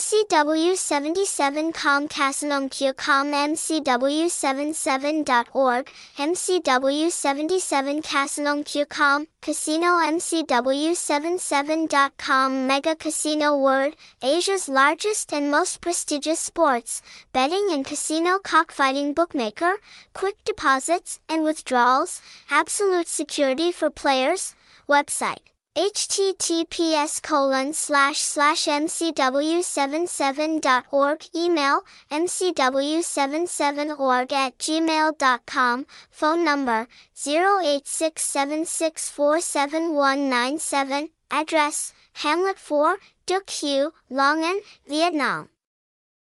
MCW77com Casanongq.com MCW77.org MCW77 Casanongq.com Casino MCW77.com Mega Casino World Asia's largest and most prestigious sports, betting and casino cockfighting bookmaker, quick deposits and withdrawals, absolute security for players, website https colon slash slash mcw77.org email mcw77org at gmail.com phone number 0867647197 address Hamlet 4 Duc Hue, Long An, Vietnam